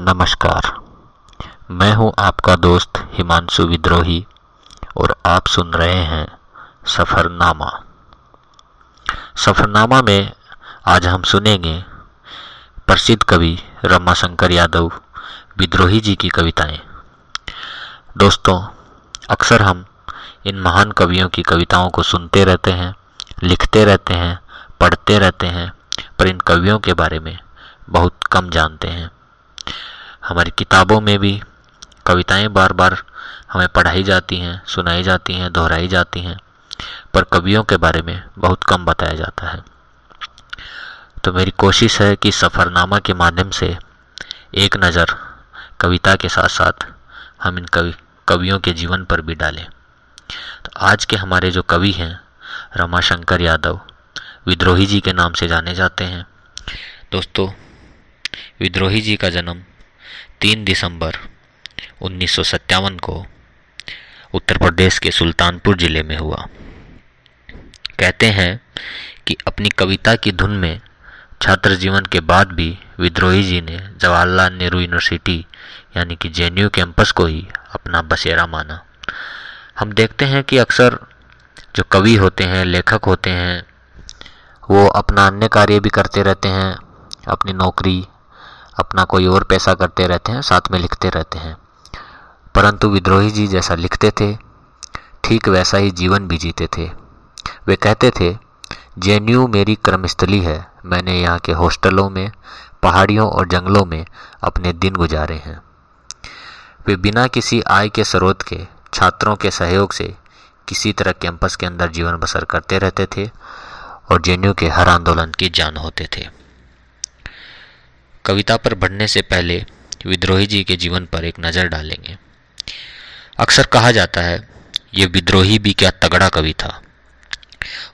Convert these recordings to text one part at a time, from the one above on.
नमस्कार। मैं हूँ आपका दोस्त हिमांशु विद्रोही और आप सुन रहे हैं सफ़रनामा। सफ़रनामा में आज हम सुनेंगे प्रसिद्ध कवि रमाशंकर यादव विद्रोही जी की कविताएँ। दोस्तों, अक्सर हम इन महान कवियों की कविताओं को सुनते रहते हैं, लिखते रहते हैं, पढ़ते रहते हैं, पर इन कवियों के बारे में बहुत कम जानते हैं। हमारी किताबों में भी कविताएँ बार बार हमें पढ़ाई जाती हैं, सुनाई जाती हैं, दोहराई जाती हैं, पर कवियों के बारे में बहुत कम बताया जाता है। तो मेरी कोशिश है कि सफ़रनामा के माध्यम से एक नज़र कविता के साथ साथ हम इन कवि, कवियों के जीवन पर भी डालें। तो आज के हमारे जो कवि हैं, रमाशंकर यादव, विद्रोही जी के नाम से जाने जाते हैं। दोस्तों विद्रोही जी का जन्म तीन दिसंबर उन्नीस सौ सत्तावन को उत्तर प्रदेश के सुल्तानपुर ज़िले में हुआ। कहते हैं कि अपनी कविता की धुन में छात्र जीवन के बाद भी विद्रोही जी ने जवाहरलाल नेहरू यूनिवर्सिटी यानी कि जेएनयू कैंपस को ही अपना बसेरा माना। हम देखते हैं कि अक्सर जो कवि होते हैं, लेखक होते हैं, वो अपना अन्य कार्य भी करते रहते हैं, अपनी नौकरी अपना कोई और पैसा करते रहते हैं, साथ में लिखते रहते हैं। परंतु विद्रोही जी जैसा लिखते थे, ठीक वैसा ही जीवन भी जीते थे। वे कहते थे जे मेरी कर्मस्थली है, मैंने यहाँ के हॉस्टलों में, पहाड़ियों और जंगलों में अपने दिन गुजारे हैं। वे बिना किसी आय के स्रोत के, छात्रों के सहयोग से किसी तरह कैंपस के अंदर जीवन बसर करते रहते थे और जे के हर आंदोलन की जान होते थे। कविता पर बढ़ने से पहले विद्रोही जी के जीवन पर एक नज़र डालेंगे। अक्सर कहा जाता है, ये विद्रोही भी क्या तगड़ा कवि था?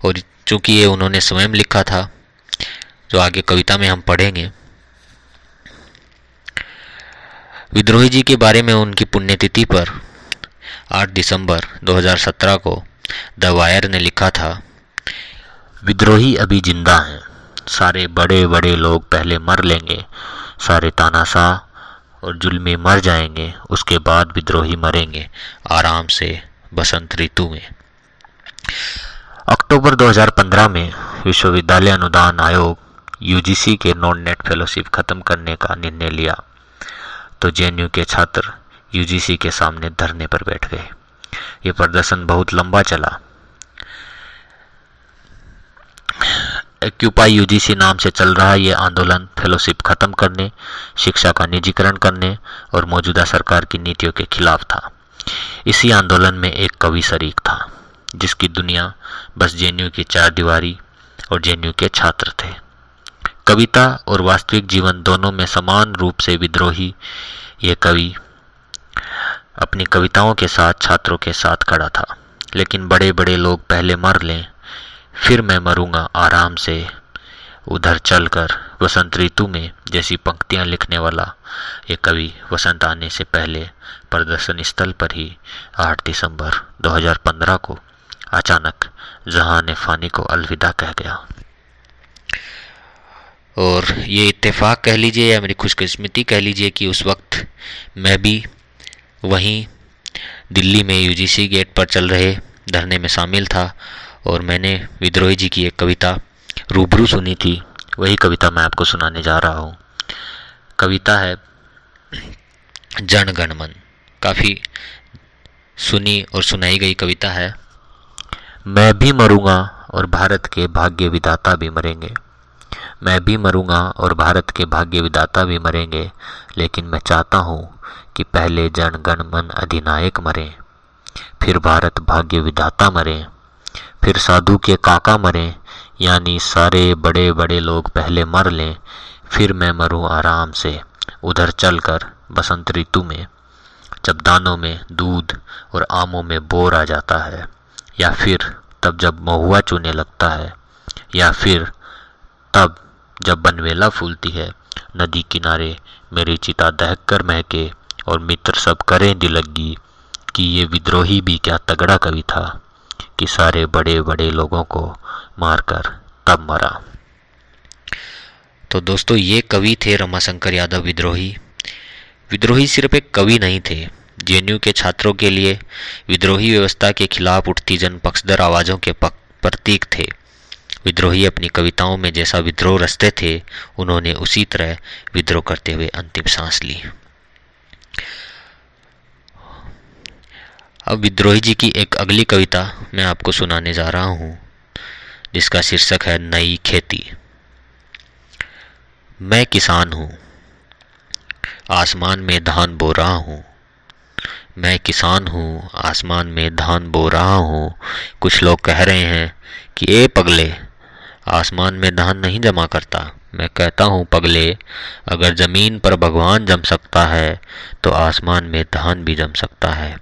और चूँकि ये उन्होंने स्वयं लिखा था, जो आगे कविता में हम पढ़ेंगे, विद्रोही जी के बारे में उनकी पुण्यतिथि पर 8 दिसंबर 2017 को द वायर ने लिखा था, विद्रोही अभी ज़िंदा हैं। सारे बड़े बड़े लोग पहले मर लेंगे। सारे तानाशाह और जुल्मी मर जाएँगे, उसके बाद विद्रोही मरेंगे। आराम से बसंत ऋतु में। अक्टूबर 2015 में विश्वविद्यालय अनुदान आयोग यूजीसी के नॉन नेट फेलोशिप खत्म करने का निर्णय लिया। तो जेएनयू के छात्र यूजीसी के सामने धरने पर बैठ गए। ये प्रदर्शन बहुत लंबा चला। एक्यूपाई यूजीसी नाम से चल रहा ये आंदोलन, फेलोशिप खत्म करने, शिक्षा का निजीकरण करने और मौजूदा सरकार की नीतियों के खिलाफ था। इसी आंदोलन में एक कवि शरीक था, जिसकी दुनिया बस जे की चार दीवारी और जे के छात्र थे। कविता और वास्तविक जीवन दोनों में समान रूप से विद्रोही ये कवि अपनी कविताओं के साथ, छात्रों के साथ खड़ा था। लेकिन बड़े बड़े लोग पहले मर लें फिर मैं मरूँगा आराम से। उधर चलकर वसंत ऋतु में जैसी पंक्तियाँ लिखने वाला ये कवि वसंत आने से पहले प्रदर्शन स्थल पर ही 8 दिसंबर 2015 को अचानक जहाँ ने फानी को अलविदा कह गया। और ये इत्तेफाक कह लीजिए या मेरी खुशकिस्मती कह लीजिए कि उस वक्त मैं भी वहीं दिल्ली में यूजीसी गेट पर चल रहे धरने में शामिल था और मैंने विद्रोही जी की एक कविता रूबरू सुनी थी। वही कविता मैं आपको सुनाने जा रहा हूँ। कविता है, जन गण मन। काफ़ी सुनी और सुनाई गई कविता है। मैं भी मरूँगा और भारत के भाग्य विदाता भी मरेंगे। मैं भी मरूँगा और भारत के भाग्य विदाता भी मरेंगे, लेकिन मैं चाहता हूँ कि पहले जन गण मन अधिनायक मरें, फिर भारत भाग्य विदाता मरें। फिर साधु के काका मरे, यानी सारे बड़े बड़े लोग पहले मर लें, फिर मैं मरूं आराम से, उधर चलकर बसंत ऋतु में, जब दानों में दूध और आमों में बोर आ जाता है, या फिर तब जब महुआ चूने लगता है, या फिर तब जब बनवेला फूलती है, नदी किनारे मेरी चिता दहक कर महके और मित्र सब करें दिलगी कि ये विद्रोही भी क्या तगड़ा कवि था। कि सारे बड़े बड़े लोगों को मारकर तब मरा। तो दोस्तों, ये कवि थे रमाशंकर यादव विद्रोही। विद्रोही सिर्फ़ एक कवि नहीं थे। जेएनयू के छात्रों के लिए विद्रोही व्यवस्था के खिलाफ उठती जन पक्षधर आवाज़ों के प्रतीक थे। विद्रोही अपनी कविताओं में जैसा विद्रोह रचते थे, उन्होंने उसी तरह विद्रोह करते हुए अंतिम सांस ली। अब विद्रोही जी की एक अगली कविता मैं आपको सुनाने जा रहा हूँ, जिसका शीर्षक है नई खेती। मैं किसान हूँ, आसमान में धान बो रहा हूँ। मैं किसान हूँ, आसमान में धान बो रहा हूँ। कुछ लोग कह रहे हैं कि, ए पगले, आसमान में धान नहीं जमा करता। मैं कहता हूँ, पगले, अगर ज़मीन पर भगवान जम सकता है तो आसमान में धान भी जम सकता है।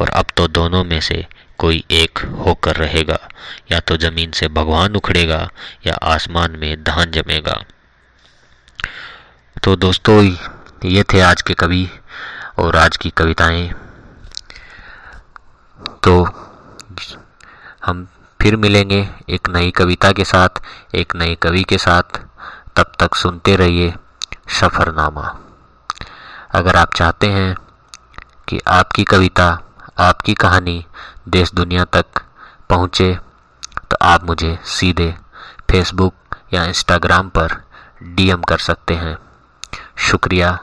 और अब तो दोनों में से कोई एक होकर रहेगा, या तो ज़मीन से भगवान उखड़ेगा, या आसमान में धान जमेगा। तो दोस्तों, ये थे आज के कवि और आज की कविताएँ। तो हम फिर मिलेंगे एक नई कविता के साथ, एक नए कवि के साथ। तब तक सुनते रहिए सफ़रनामा। अगर आप चाहते हैं कि आपकी कविता आपकी कहानी देश दुनिया तक पहुँचे तो आप मुझे सीधे फेसबुक या इंस्टाग्राम पर डीएम कर सकते हैं। शुक्रिया,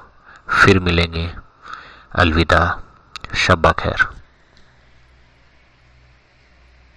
फिर मिलेंगे। अलविदा, शब्बा खैर।